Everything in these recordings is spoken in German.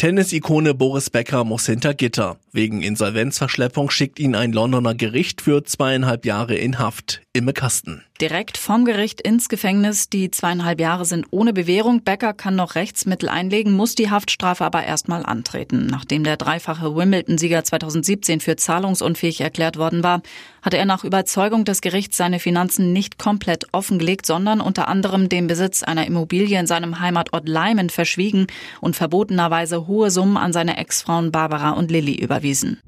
Tennis-Ikone Boris Becker muss hinter Gitter. Wegen Insolvenzverschleppung schickt ihn ein Londoner Gericht für zweieinhalb Jahre in Haft. Imme Kasten. Direkt vom Gericht ins Gefängnis. Die zweieinhalb Jahre sind ohne Bewährung. Becker kann noch Rechtsmittel einlegen, muss die Haftstrafe aber erstmal antreten. Nachdem der dreifache Wimbledon-Sieger 2017 für zahlungsunfähig erklärt worden war, hatte er nach Überzeugung des Gerichts seine Finanzen nicht komplett offengelegt, sondern unter anderem den Besitz einer Immobilie in seinem Heimatort Leimen verschwiegen und verbotenerweise hohe Summen an seine Ex-Frauen Barbara und Lilly überwiesen.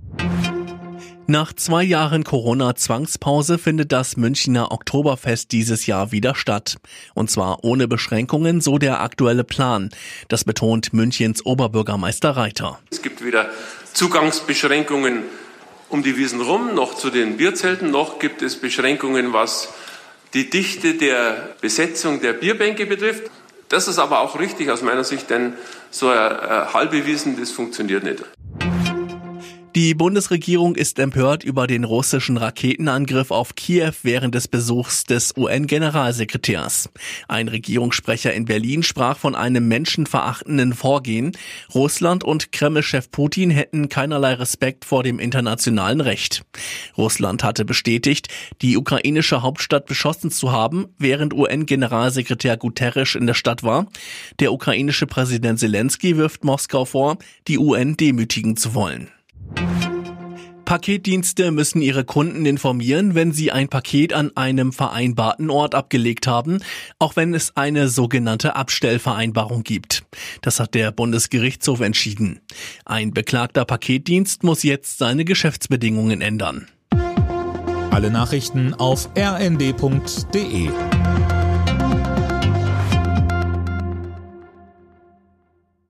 Nach zwei Jahren Corona-Zwangspause findet das Münchner Oktoberfest dieses Jahr wieder statt. Und zwar ohne Beschränkungen, so der aktuelle Plan. Das betont Münchens Oberbürgermeister Reiter. Es gibt weder Zugangsbeschränkungen um die Wiesen rum, noch zu den Bierzelten, noch gibt es Beschränkungen, was die Dichte der Besetzung der Bierbänke betrifft. Das ist aber auch richtig aus meiner Sicht, denn so eine halbe Wiesen, das funktioniert nicht. Die Bundesregierung ist empört über den russischen Raketenangriff auf Kiew während des Besuchs des UN-Generalsekretärs. Ein Regierungssprecher in Berlin sprach von einem menschenverachtenden Vorgehen. Russland und Kreml-Chef Putin hätten keinerlei Respekt vor dem internationalen Recht. Russland hatte bestätigt, die ukrainische Hauptstadt beschossen zu haben, während UN-Generalsekretär Guterres in der Stadt war. Der ukrainische Präsident Zelensky wirft Moskau vor, die UN demütigen zu wollen. Paketdienste müssen ihre Kunden informieren, wenn sie ein Paket an einem vereinbarten Ort abgelegt haben, auch wenn es eine sogenannte Abstellvereinbarung gibt. Das hat der Bundesgerichtshof entschieden. Ein beklagter Paketdienst muss jetzt seine Geschäftsbedingungen ändern. Alle Nachrichten auf rnd.de